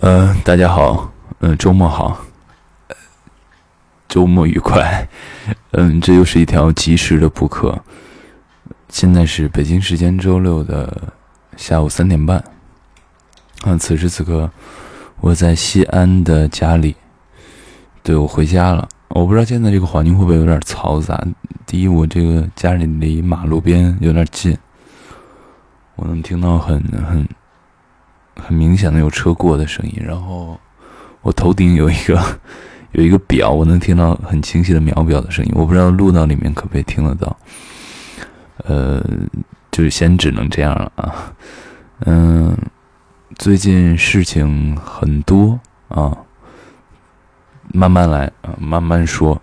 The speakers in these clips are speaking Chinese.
呃，大家好，嗯、周末好，周末愉快。嗯，这又是一条及时的补课。现在是北京时间周六的下午三点半。啊，此时此刻，我在西安的家里。对，我回家了。我不知道现在这个环境会不会有点嘈杂。第一，我这个家里离马路边有点近，我能听到很很很明显的有车过的声音。然后我头顶有一个 有一个表，我能听到很清晰的秒表的声音。我不知道录到里面可不可以听得到。呃，就是先只能这样了啊。嗯，最近事情很多啊。慢慢来啊，慢慢说。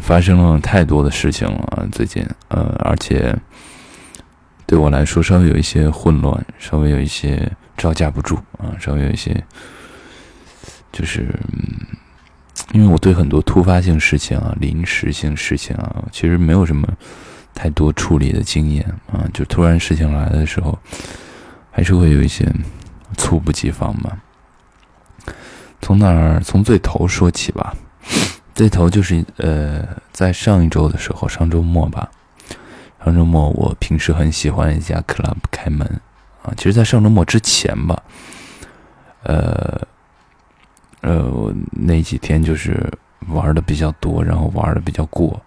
发生了太多的事情了，最近呃，而且对我来说稍微有一些混乱，稍微有一些招架不住啊，稍微有一些就是，嗯因为我对很多突发性事情啊、临时性事情啊，其实没有什么太多处理的经验啊，就突然事情来的时候，还是会有一些猝不及防吧。从哪儿？从最头说起吧。最头就是呃，在上一周的时候，上周末吧。上周末我平时很喜欢一家 club 开门啊。其实，在上周末之前吧，呃呃，那几天就是玩的比较多，然后玩的比较过，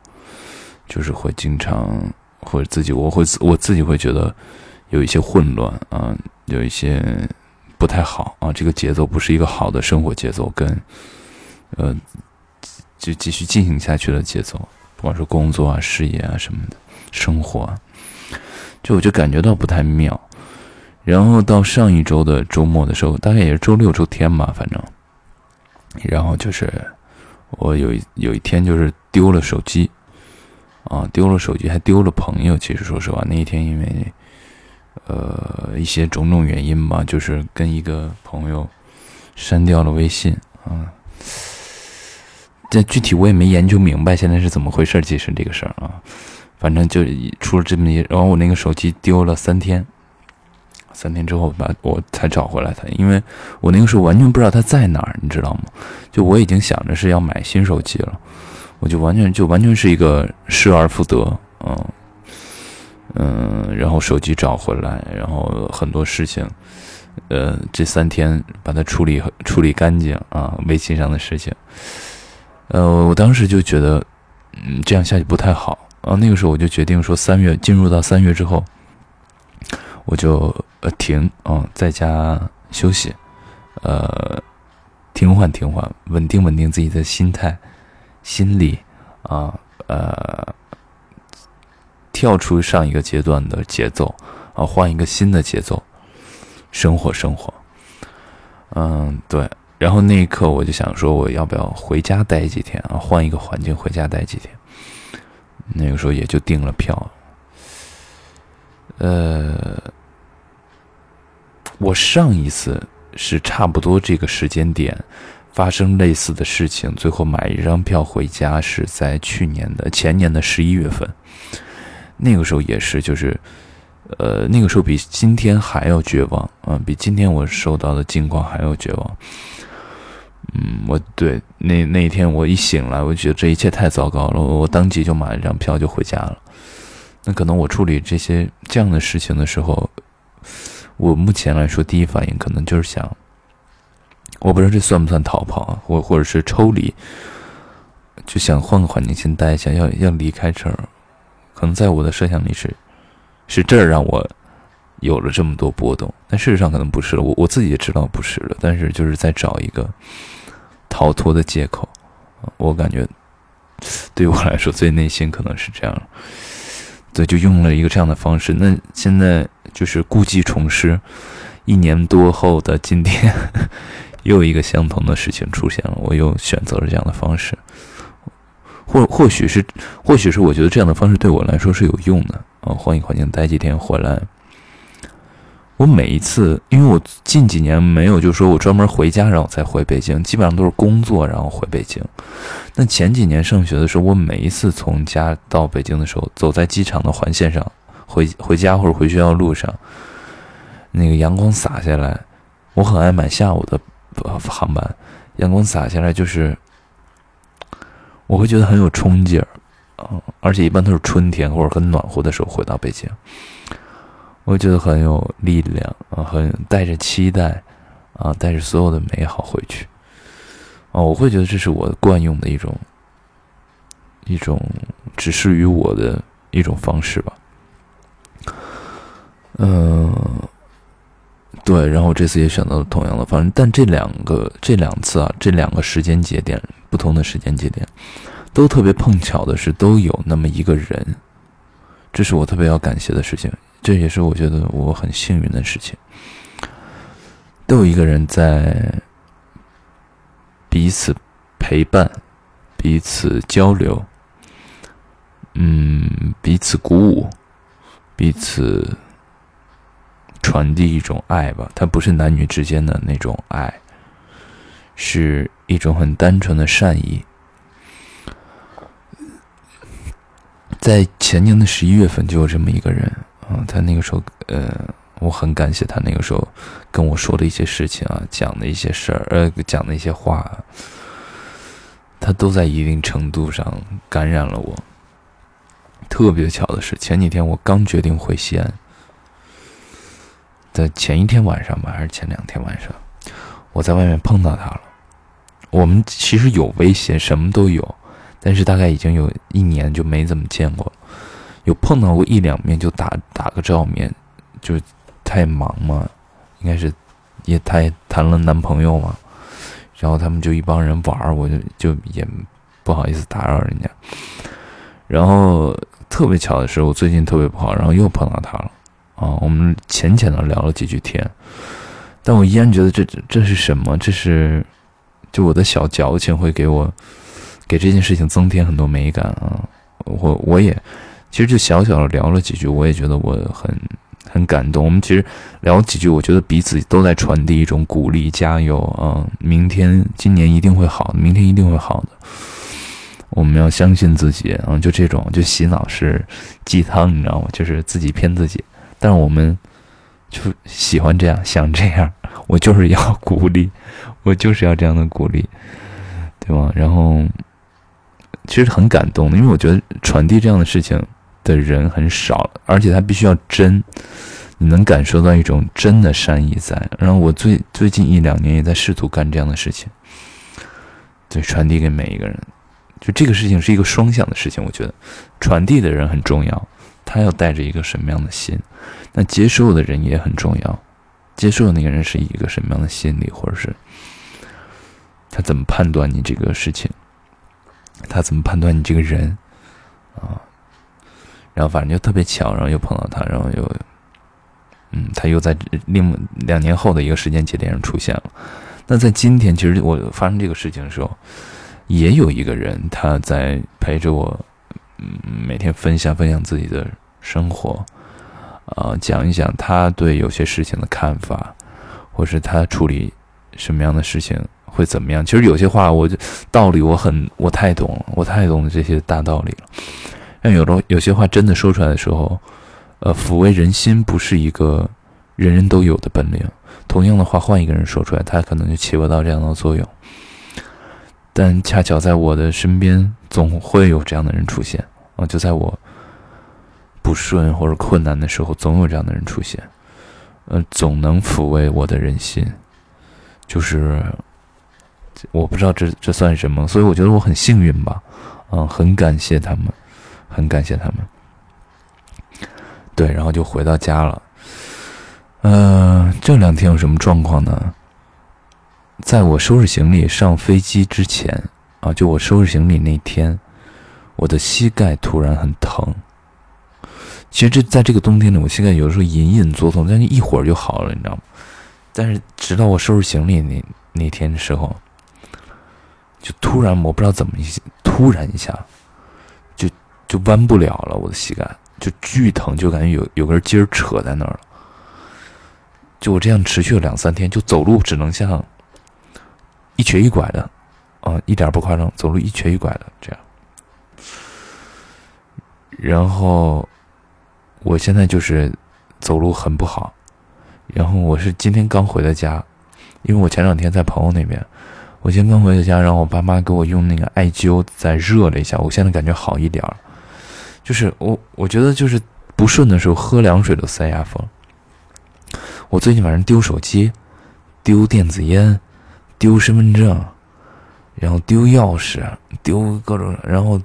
就是会经常或者自己我会我自己会觉得有一些混乱啊，有一些。不太好啊，这个节奏不是一个好的生活节奏，跟呃就继续进行下去的节奏，不管是工作啊、事业啊什么的，生活啊，就我就感觉到不太妙。然后到上一周的周末的时候，大概也是周六周天吧，反正，然后就是我有一有一天就是丢了手机啊，丢了手机还丢了朋友。其实说实话，那一天因为。呃，一些种种原因吧，就是跟一个朋友删掉了微信啊。这具体我也没研究明白现在是怎么回事，其实这个事儿啊，反正就出了这么一，然后我那个手机丢了三天，三天之后把我才找回来它，因为我那个时候完全不知道他在哪儿，你知道吗？就我已经想着是要买新手机了，我就完全就完全是一个失而复得，嗯。嗯，然后手机找回来，然后很多事情，呃，这三天把它处理处理干净啊，微信上的事情，呃，我当时就觉得，嗯，这样下去不太好啊。那个时候我就决定说，三月进入到三月之后，我就呃停啊，在家休息，呃，停缓停缓，稳定稳定自己的心态、心理啊，呃。跳出上一个阶段的节奏啊，换一个新的节奏，生活生活。嗯，对。然后那一刻我就想说，我要不要回家待几天啊？换一个环境，回家待几天。那个时候也就订了票。呃，我上一次是差不多这个时间点发生类似的事情，最后买一张票回家是在去年的前年的十一月份。那个时候也是，就是，呃，那个时候比今天还要绝望啊，比今天我受到的境况还要绝望。嗯，我对那那一天我一醒来，我觉得这一切太糟糕了，我当即就买了张票就回家了。那可能我处理这些这样的事情的时候，我目前来说第一反应可能就是想，我不知道这算不算逃跑啊，或或者是抽离，就想换个环境先待一下，要要离开这儿。可能在我的设想里是，是这儿让我有了这么多波动，但事实上可能不是了。我我自己也知道不是了，但是就是在找一个逃脱的借口。我感觉对于我来说，最内心可能是这样。对，就用了一个这样的方式。那现在就是故技重施，一年多后的今天，又一个相同的事情出现了，我又选择了这样的方式。或或许是，或许是我觉得这样的方式对我来说是有用的啊。换一个环境待几天回来，我每一次，因为我近几年没有，就是说我专门回家然后再回北京，基本上都是工作然后回北京。那前几年上学的时候，我每一次从家到北京的时候，走在机场的环线上回回家或者回学校路上，那个阳光洒下来，我很爱买下午的航班，阳光洒下来就是，我会觉得很有冲劲儿，啊，而且一般都是春天或者很暖和的时候回到北京，我觉得很有力量啊，很带着期待啊，带着所有的美好回去，啊，我会觉得这是我惯用的一种一种只适于我的一种方式吧，嗯。对，然后这次也选择了同样的方式，但这两个这两次啊，这两个时间节点，不同的时间节点，都特别碰巧的是，都有那么一个人，这是我特别要感谢的事情，这也是我觉得我很幸运的事情，都有一个人在彼此陪伴，彼此交流，嗯，彼此鼓舞，彼此。传递一种爱吧，它不是男女之间的那种爱，是一种很单纯的善意。在前年的十一月份，就有这么一个人啊，他那个时候，呃，我很感谢他那个时候跟我说的一些事情啊，讲的一些事儿，呃，讲的一些话，他都在一定程度上感染了我。特别巧的是，前几天我刚决定回西安。在前一天晚上吧，还是前两天晚上，我在外面碰到他了。我们其实有微信，什么都有，但是大概已经有一年就没怎么见过了。有碰到过一两面，就打打个照面，就太忙嘛，应该是也太谈了男朋友嘛，然后他们就一帮人玩我就就也不好意思打扰人家。然后特别巧的是，我最近特别不好，然后又碰到他了。啊，我们浅浅的聊了几句天，但我依然觉得这这是什么？这是就我的小矫情会给我给这件事情增添很多美感啊！我我也其实就小小的聊了几句，我也觉得我很很感动。我们其实聊几句，我觉得彼此都在传递一种鼓励、加油啊！明天、今年一定会好的，明天一定会好的。我们要相信自己啊！就这种就洗脑式鸡汤，你知道吗？就是自己骗自己。但是我们就喜欢这样，想这样，我就是要鼓励，我就是要这样的鼓励，对吗？然后其实很感动的，因为我觉得传递这样的事情的人很少，而且他必须要真，你能感受到一种真的善意在。然后我最最近一两年也在试图干这样的事情，对，传递给每一个人。就这个事情是一个双向的事情，我觉得传递的人很重要。他要带着一个什么样的心？那接受的人也很重要。接受的那个人是一个什么样的心理，或者是他怎么判断你这个事情？他怎么判断你这个人？啊，然后反正就特别巧，然后又碰到他，然后又，嗯，他又在另两年后的一个时间节点上出现了。那在今天，其实我发生这个事情的时候，也有一个人他在陪着我。嗯，每天分享分享自己的生活，啊，讲一讲他对有些事情的看法，或是他处理什么样的事情会怎么样。其实有些话，我就道理我很我太懂了，我太懂这些大道理了。但有的有些话真的说出来的时候，呃，抚慰人心不是一个人人都有的本领。同样的话，换一个人说出来，他可能就起不到这样的作用。但恰巧在我的身边，总会有这样的人出现啊！就在我不顺或者困难的时候，总有这样的人出现，呃，总能抚慰我的人心。就是我不知道这这算什么，所以我觉得我很幸运吧，嗯，很感谢他们，很感谢他们。对，然后就回到家了。嗯，这两天有什么状况呢？在我收拾行李上飞机之前，啊，就我收拾行李那天，我的膝盖突然很疼。其实这在这个冬天里，我膝盖有时候隐隐作痛，但是一会儿就好了，你知道吗？但是直到我收拾行李那那天的时候，就突然我不知道怎么一突然一下，就弯不了了，我的膝盖就巨疼，就感觉有有根筋儿扯在那儿了。就我这样持续了两三天，就走路只能像。一瘸一拐的，啊，一点不夸张，走路一瘸一拐的这样。然后，我现在就是走路很不好。然后我是今天刚回的家，因为我前两天在朋友那边，我今天刚回的家，然后我爸妈给我用那个艾灸再热了一下，我现在感觉好一点儿。就是我，我觉得就是不顺的时候喝凉水都塞牙缝。我最近晚上丢手机，丢电子烟，丢身份证，然后丢钥匙，丢各种，然后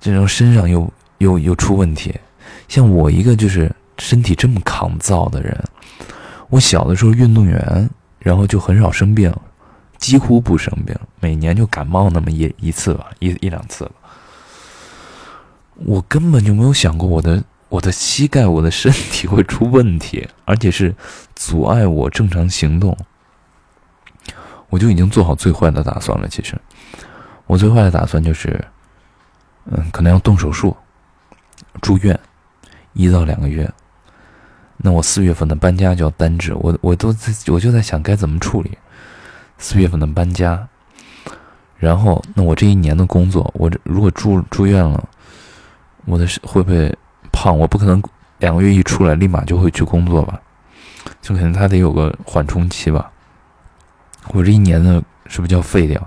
这种身上又又又出问题。像我一个就是身体这么抗造的人，我小的时候运动员，然后就很少生病，几乎不生病，每年就感冒那么一一次吧，一一两次吧。我根本就没有想过我的我的膝盖我的身体会出问题，而且是阻碍我正常行动。我就已经做好最坏的打算了。其实，我最坏的打算就是，嗯，可能要动手术，住院一到两个月。那我四月份的搬家就要单治，我我都在我就在想该怎么处理四月份的搬家。然后，那我这一年的工作，我这如果住住院了。我的是会不会胖？我不可能两个月一出来立马就会去工作吧？就可能他得有个缓冲期吧。我这一年呢，是不是就要废掉？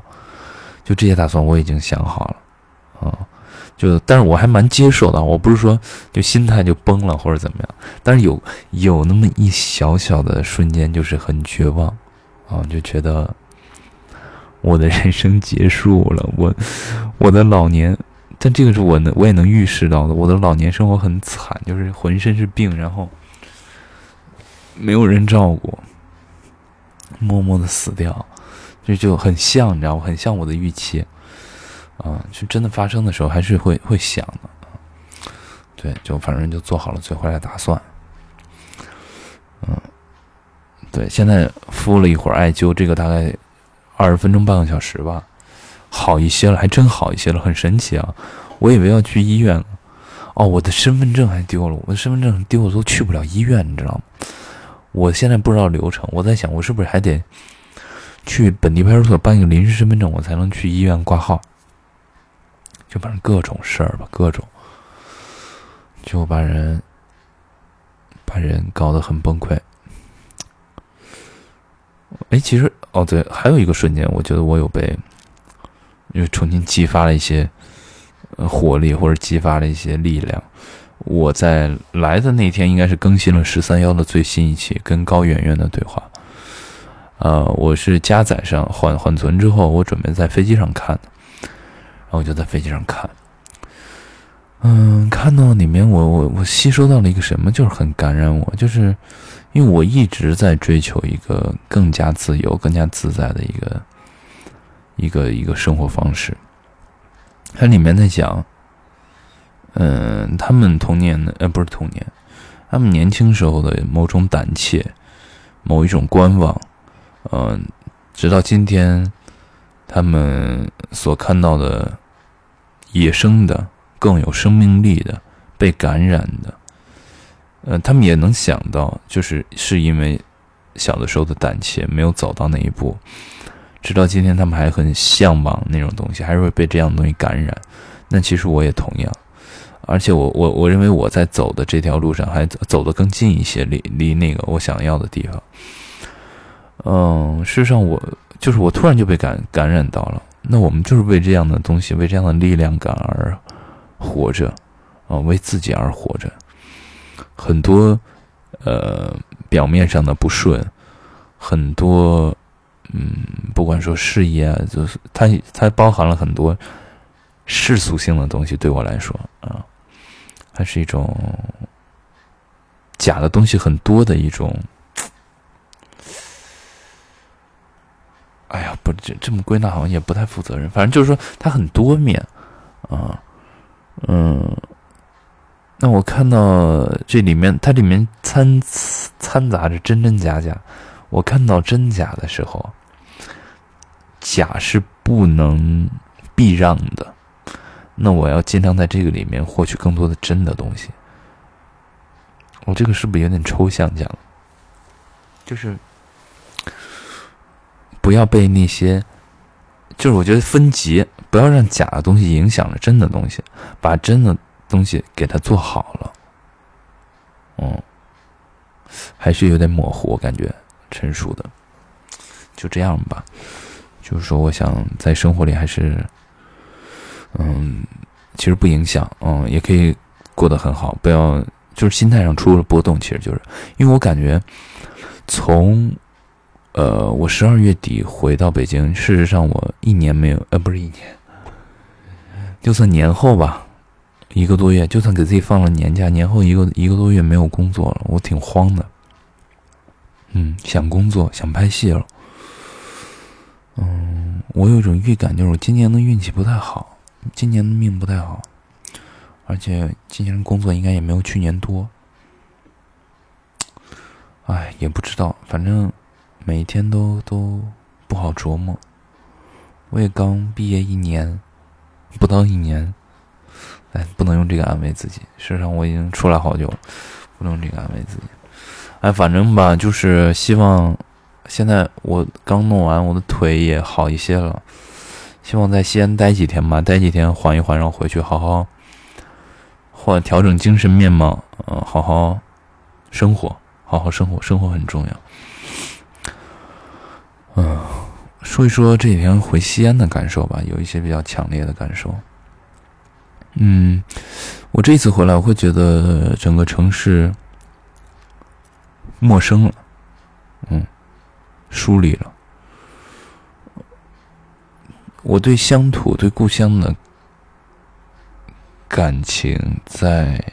就这些打算我已经想好了啊。就但是我还蛮接受的，我不是说就心态就崩了或者怎么样。但是有有那么一小小的瞬间，就是很绝望啊，就觉得我的人生结束了，我我的老年。但这个是我能，我也能预示到的。我的老年生活很惨，就是浑身是病，然后没有人照顾，默默的死掉，就就很像，你知道吗？很像我的预期，啊，就真的发生的时候还是会会想的，对，就反正就做好了最坏的打算，嗯，对，现在敷了一会儿艾灸，这个大概二十分钟半个小时吧。好一些了，还真好一些了，很神奇啊！我以为要去医院了，哦，我的身份证还丢了，我的身份证丢了都去不了医院，你知道吗？我现在不知道流程，我在想，我是不是还得去本地派出所办一个临时身份证，我才能去医院挂号？就反正各种事儿吧，各种，就把人把人搞得很崩溃。哎，其实哦，对，还有一个瞬间，我觉得我有被。又重新激发了一些呃活力，或者激发了一些力量。我在来的那天应该是更新了十三幺的最新一期，跟高圆圆的对话。呃，我是加载上缓缓存之后，我准备在飞机上看的，然后我就在飞机上看。嗯，看到里面我我我吸收到了一个什么，就是很感染我，就是因为我一直在追求一个更加自由、更加自在的一个。一个一个生活方式，它里面在讲，嗯，他们童年的呃不是童年，他们年轻时候的某种胆怯，某一种观望，嗯，直到今天，他们所看到的野生的更有生命力的被感染的，呃，他们也能想到，就是是因为小的时候的胆怯没有走到那一步。直到今天，他们还很向往那种东西，还是会被这样的东西感染。那其实我也同样，而且我我我认为我在走的这条路上还走走得更近一些，离离那个我想要的地方。嗯，事实上我就是我突然就被感感染到了。那我们就是为这样的东西，为这样的力量感而活着，啊，为自己而活着。很多呃表面上的不顺，很多。嗯，不管说事业啊，就是它它包含了很多世俗性的东西。对我来说啊，它是一种假的东西很多的一种。哎呀，不这这么归纳好像也不太负责任。反正就是说它很多面啊，嗯。那我看到这里面，它里面掺掺杂着真真假假。我看到真假的时候。假是不能避让的，那我要尽量在这个里面获取更多的真的东西。我这个是不是有点抽象讲？就是不要被那些，就是我觉得分级，不要让假的东西影响了真的东西，把真的东西给它做好了。嗯，还是有点模糊，我感觉陈述的。就这样吧。就是说，我想在生活里还是，嗯，其实不影响，嗯，也可以过得很好。不要就是心态上出了波动，其实就是因为我感觉从。呃，我十二月底回到北京。事实上，我一年没有，呃，不是一年，就算年后吧，一个多月，就算给自己放了年假，年后一个一个多月没有工作了，我挺慌的。嗯，想工作，想拍戏了。嗯，我有一种预感，就是我今年的运气不太好，今年的命不太好，而且今年的工作应该也没有去年多。哎，也不知道，反正。每天都都不好琢磨，我也刚毕业一年，不到一年，哎，不能用这个安慰自己。事实上，我已经出来好久了，不能用这个安慰自己。哎，反正吧，就是希望现在我刚弄完，我的腿也好一些了。希望在西安待几天吧，待几天缓一缓，然后回去好好或调整精神面貌，嗯，好好生活，好好生活，生活很重要。嗯，说一说这几天回西安的感受吧，有一些比较强烈的感受。嗯，我这次回来，我会觉得整个城市陌生了，疏离了。我对乡土、对故乡的感情在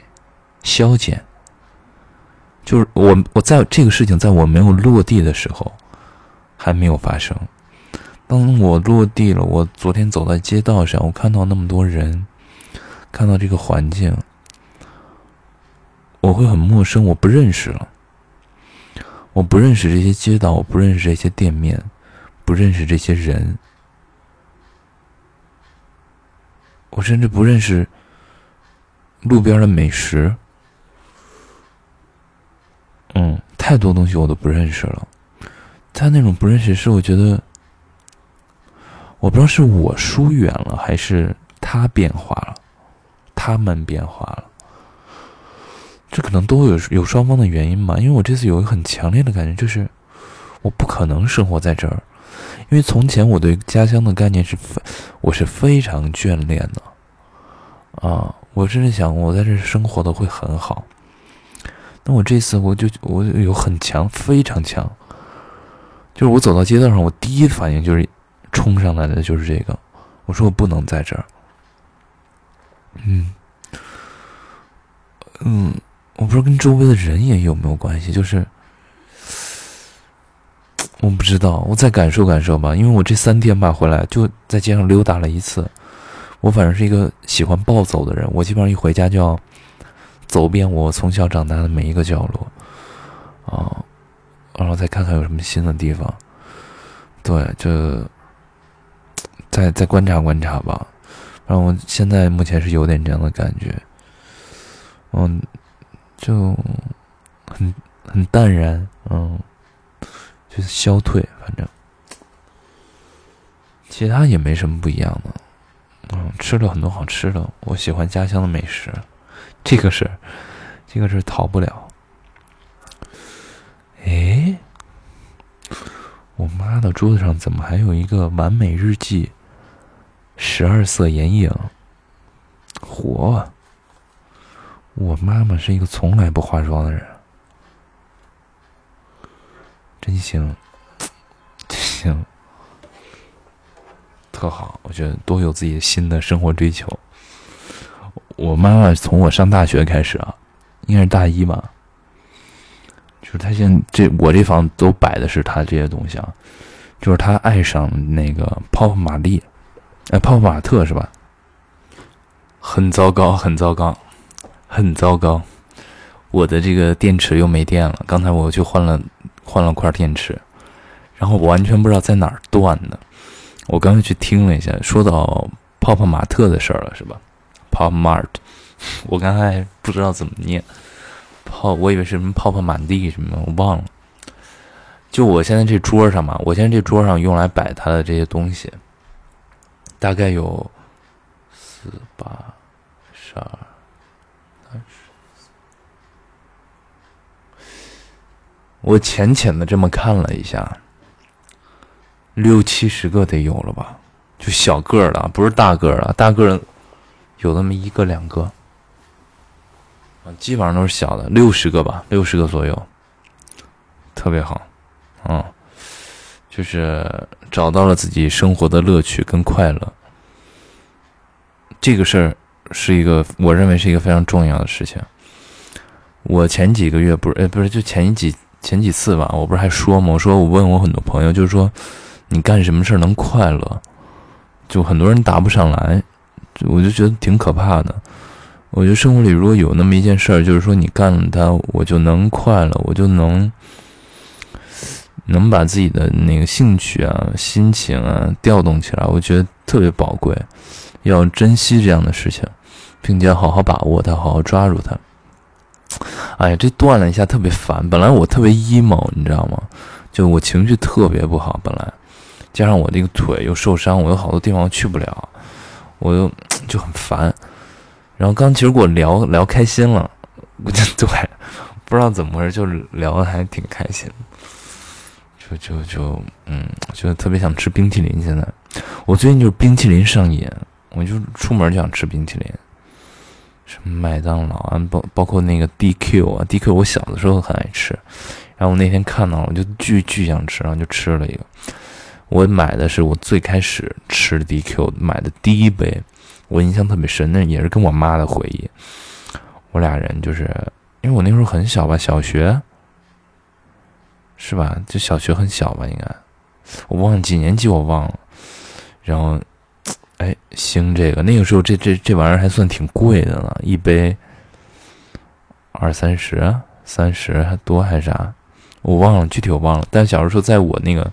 消减，就是我我在这个事情在我没有落地的时候。还没有发生。当我落地了，我昨天走在街道上，我看到那么多人，看到这个环境，我会很陌生，我不认识了。我不认识这些街道，我不认识这些店面，不认识这些人，我甚至不认识路边的美食。嗯，太多东西我都不认识了。他那种不认识，是我觉得，我不知道是我疏远了，还是他变化了，他们变化了，这可能都有有双方的原因吧。因为我这次有一个很强烈的感觉，就是我不可能生活在这儿，因为从前我对家乡的概念是非我是非常眷恋的，啊，我甚至想我在这生活的会很好。那我这次我就我有很强，非常强。就是我走到街道上，我第一反应就是冲上来的就是这个。我说我不能在这儿。嗯，嗯，我不知道跟周围的人也有没有关系，就是我不知道，我再感受感受吧。因为我这三天吧回来就在街上溜达了一次。我反正是一个喜欢暴走的人，我基本上一回家就要走遍我从小长大的每一个角落啊。然后再看看有什么新的地方，对，就再再观察观察吧。然后我现在目前是有点这样的感觉，嗯，就很很淡然，嗯，就是消退，反正其他也没什么不一样的。嗯，吃了很多好吃的，我喜欢家乡的美食，这个是这个是逃不了。哎，我妈的桌子上怎么还有一个完美日记？十二色眼影，活！我妈妈是一个从来不化妆的人，真行，行，特好。我觉得都有自己新的生活追求。我妈妈从我上大学开始啊，应该是大一吧。就是他现在这我这房都摆的是他这些东西啊，就是他爱上那个泡泡玛丽，哎，泡泡玛特是吧？很糟糕，很糟糕，很糟糕！我的这个电池又没电了，刚才我去换了换了块电池，然后我完全不知道在哪儿断的。我刚才去听了一下，说到泡泡玛特的事儿了，是吧？Pop Mart，我刚才不知道怎么念。泡，我以为是什么泡泡满地什么，我忘了。就我现在这桌上嘛，我现在这桌上用来摆它的这些东西，大概有四八十二三十。我浅浅的这么看了一下，六七十个得有了吧？就小个儿的，不是大个儿的，大个儿有那么一个两个，啊，基本上都是小的，六十个吧，六十个左右，特别好，嗯，就是找到了自己生活的乐趣跟快乐，这个事儿是一个我认为是一个非常重要的事情。我前几个月不是，呃，不是，就前几前几次吧，我不是还说吗？我说我问我很多朋友，就是说你干什么事儿能快乐？就很多人答不上来，我就觉得挺可怕的。我觉得生活里如果有那么一件事儿，就是说你干了它，我就能快乐，我就能能把自己的那个兴趣啊、心情啊调动起来，我觉得特别宝贵，要珍惜这样的事情，并且好好把握它，好好抓住它。哎呀，这断了一下特别烦。本来我特别 emo，你知道吗？就我情绪特别不好，本来加上我这个腿又受伤，我有好多地方去不了，我又就很烦。然后刚其实给我聊聊开心了，我就 对，不知道怎么回事，就聊的还挺开心。就就就嗯，就特别想吃冰淇淋。现在我最近就是冰淇淋上瘾，我就出门就想吃冰淇淋。什么麦当劳啊，包包括那个 DQ 啊，DQ 我小的时候很爱吃，然后我那天看到了，我就巨巨想吃，然后就吃了一个。我买的是我最开始吃 DQ 买的第一杯，我印象特别深，那也是跟我妈的回忆。我俩人就是因为我那时候很小吧，小学是吧？就小学很小吧，应该我忘了几年级，我忘了。然后。哎，星这个那个时候，这这这玩意儿还算挺贵的了，一杯二三十、三十还多还是啥？我忘了具体我忘了。但小时候在我那个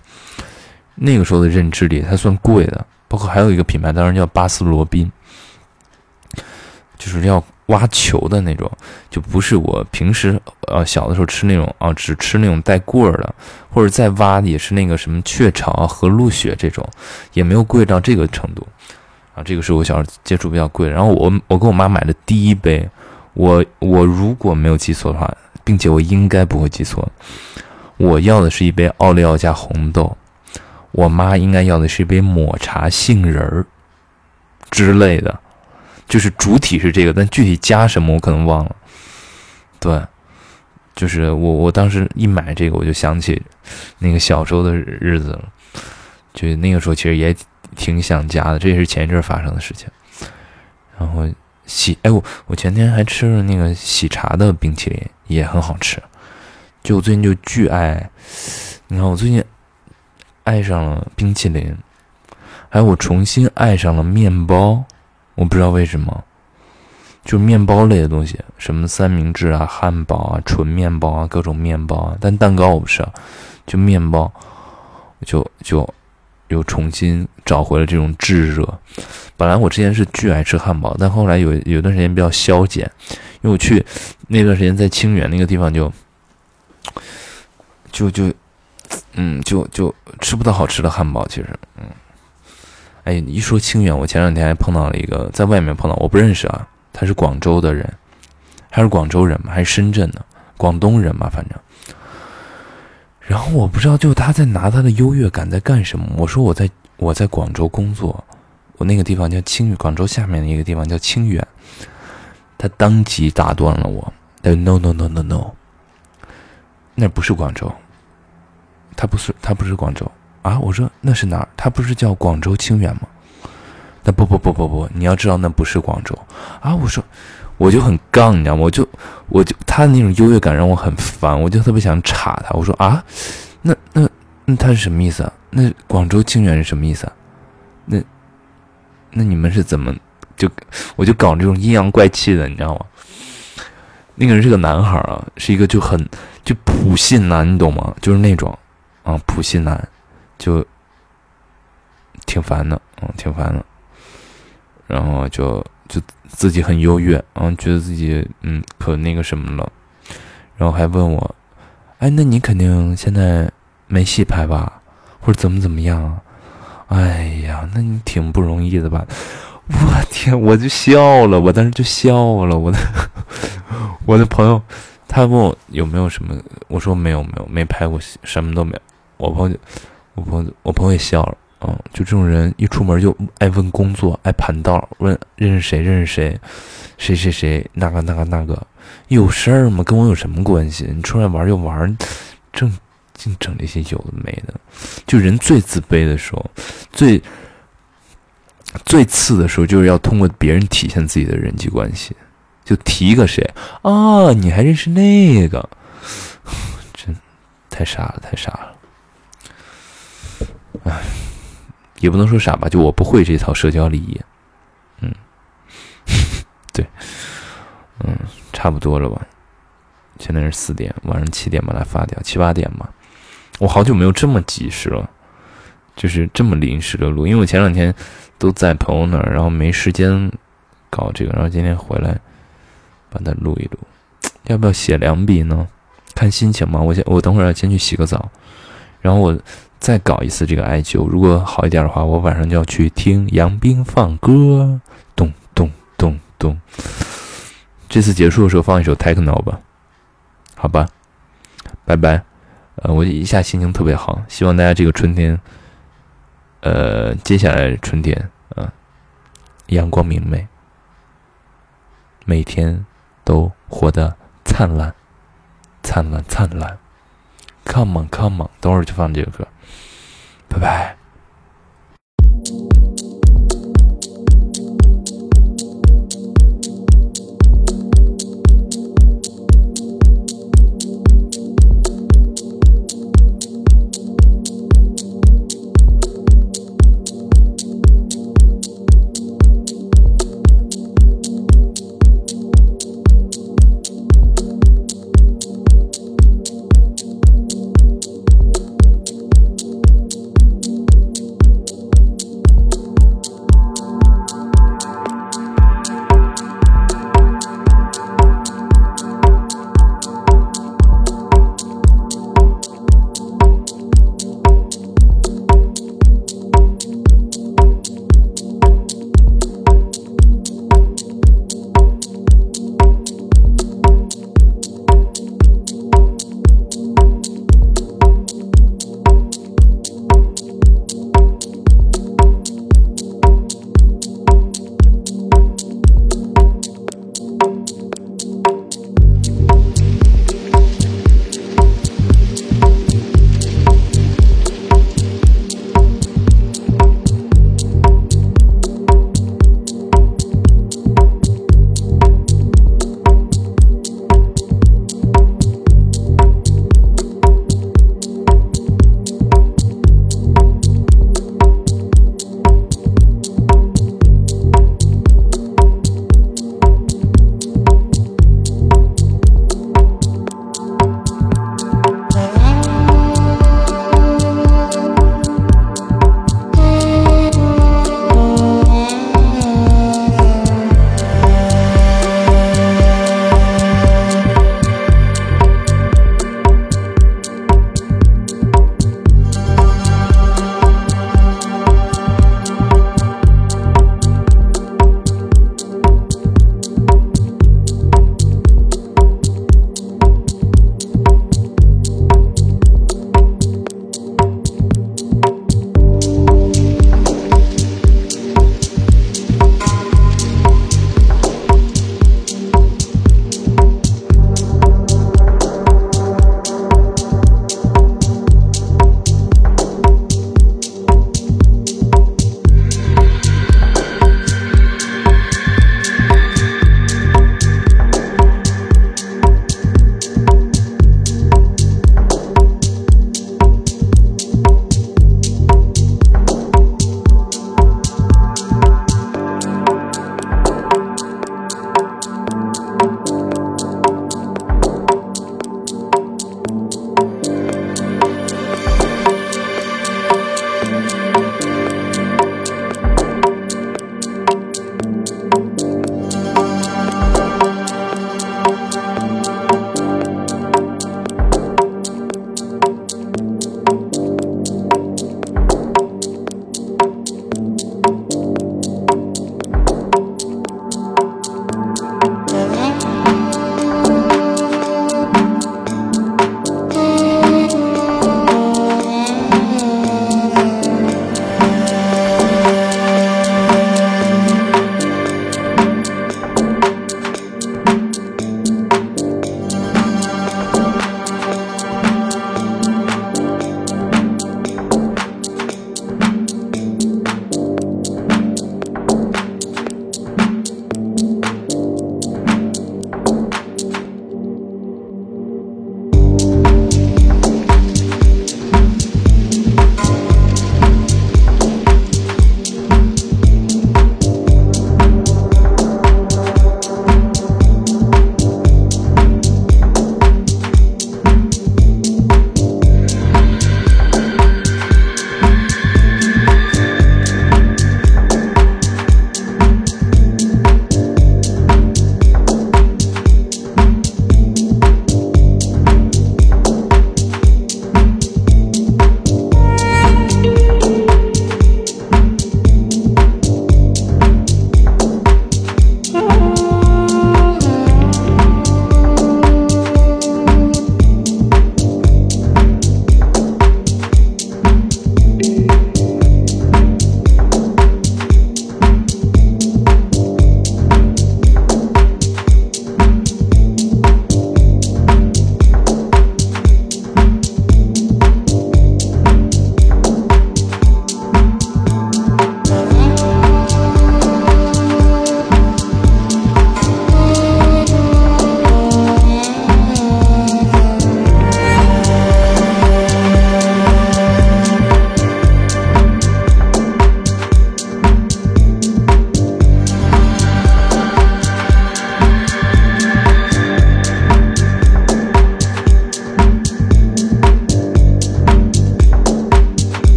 那个时候的认知里，它算贵的。包括还有一个品牌，当然叫巴斯罗宾，就是要挖球的那种，就不是我平时呃小的时候吃那种啊，只吃那种带棍儿的，或者再挖也是那个什么雀巢啊、和路雪这种，也没有贵到这个程度。啊，这个是我小时候接触比较贵的。然后我我跟我妈买的第一杯，我我如果没有记错的话，并且我应该不会记错，我要的是一杯奥利奥加红豆，我妈应该要的是一杯抹茶杏仁儿之类的，就是主体是这个，但具体加什么我可能忘了。对，就是我我当时一买这个，我就想起那个小时候的日子了，就那个时候其实也。挺想家的，这也是前一阵发生的事情。然后喜哎，我我前天还吃了那个喜茶的冰淇淋，也很好吃。就我最近就巨爱，你看我最近爱上了冰淇淋，还有我重新爱上了面包。我不知道为什么，就面包类的东西，什么三明治啊、汉堡啊、纯面包啊、各种面包啊。但蛋糕我不是，就面包，就就。又重新找回了这种炙热。本来我之前是巨爱吃汉堡，但后来有有段时间比较消减，因为我去那段时间在清远那个地方就就就嗯就就吃不到好吃的汉堡。其实嗯，哎，一说清远，我前两天还碰到了一个在外面碰到，我不认识啊，他是广州的人，还是广州人吗？还是深圳的广东人吧，反正。然后我不知道，就他在拿他的优越感在干什么。我说我在我在广州工作，我那个地方叫清远，广州下面的一个地方叫清远。他当即打断了我他说，no no no no no，那不是广州，他不是他不是广州啊！我说那是哪儿？他不是叫广州清远吗？那不不不不不，你要知道那不是广州啊！我说。我就很杠，你知道吗？我就，我就他那种优越感让我很烦，我就特别想插他。我说啊，那那那他是什么意思啊？那广州清远是什么意思啊？那那你们是怎么就我就搞这种阴阳怪气的，你知道吗？那个人是个男孩啊，是一个就很就普信男，你懂吗？就是那种啊普信男，就挺烦的，嗯，挺烦的。然后就。就自己很优越，然后觉得自己嗯可那个什么了，然后还问我，哎，那你肯定现在没戏拍吧，或者怎么怎么样啊？哎呀，那你挺不容易的吧？我天，我就笑了，我当时就笑了。我的 我的朋友，他问我有没有什么，我说没有没有，没拍过戏，什么都没有。我朋友，我朋友我朋友也笑了，嗯，就这种人一出门就爱问工作，爱盘道，问认识谁认识谁，谁谁谁那个那个那个，有事儿吗？跟我有什么关系？你出来玩就玩，正净整这些有的没的。就人最自卑的时候，最最次的时候，就是要通过别人体现自己的人际关系。就提一个谁啊？你还认识那个？真太傻了，太傻了。唉，也不能说傻吧，就我不会这套社交礼仪。嗯，对，嗯，差不多了吧？现在是四点，晚上七点把它发掉，七八点吧。我好久没有这么及时了，就是这么临时的录，因为我前两天都在朋友那儿，然后没时间搞这个，然后今天回来。把它录一录，要不要写两笔呢？看心情嘛。我先，我等会儿要先去洗个澡，然后我再搞一次这个艾灸。如果好一点的话，我晚上就要去听杨冰放歌，咚咚咚咚。这次结束的时候放一首 techno 吧，好吧，拜拜。呃，我一下心情特别好，希望大家这个春天，呃，接下来春天，嗯，阳光明媚，每天。都活得灿烂，灿烂灿烂，Come on，Come on，等会儿就放这个歌，拜拜。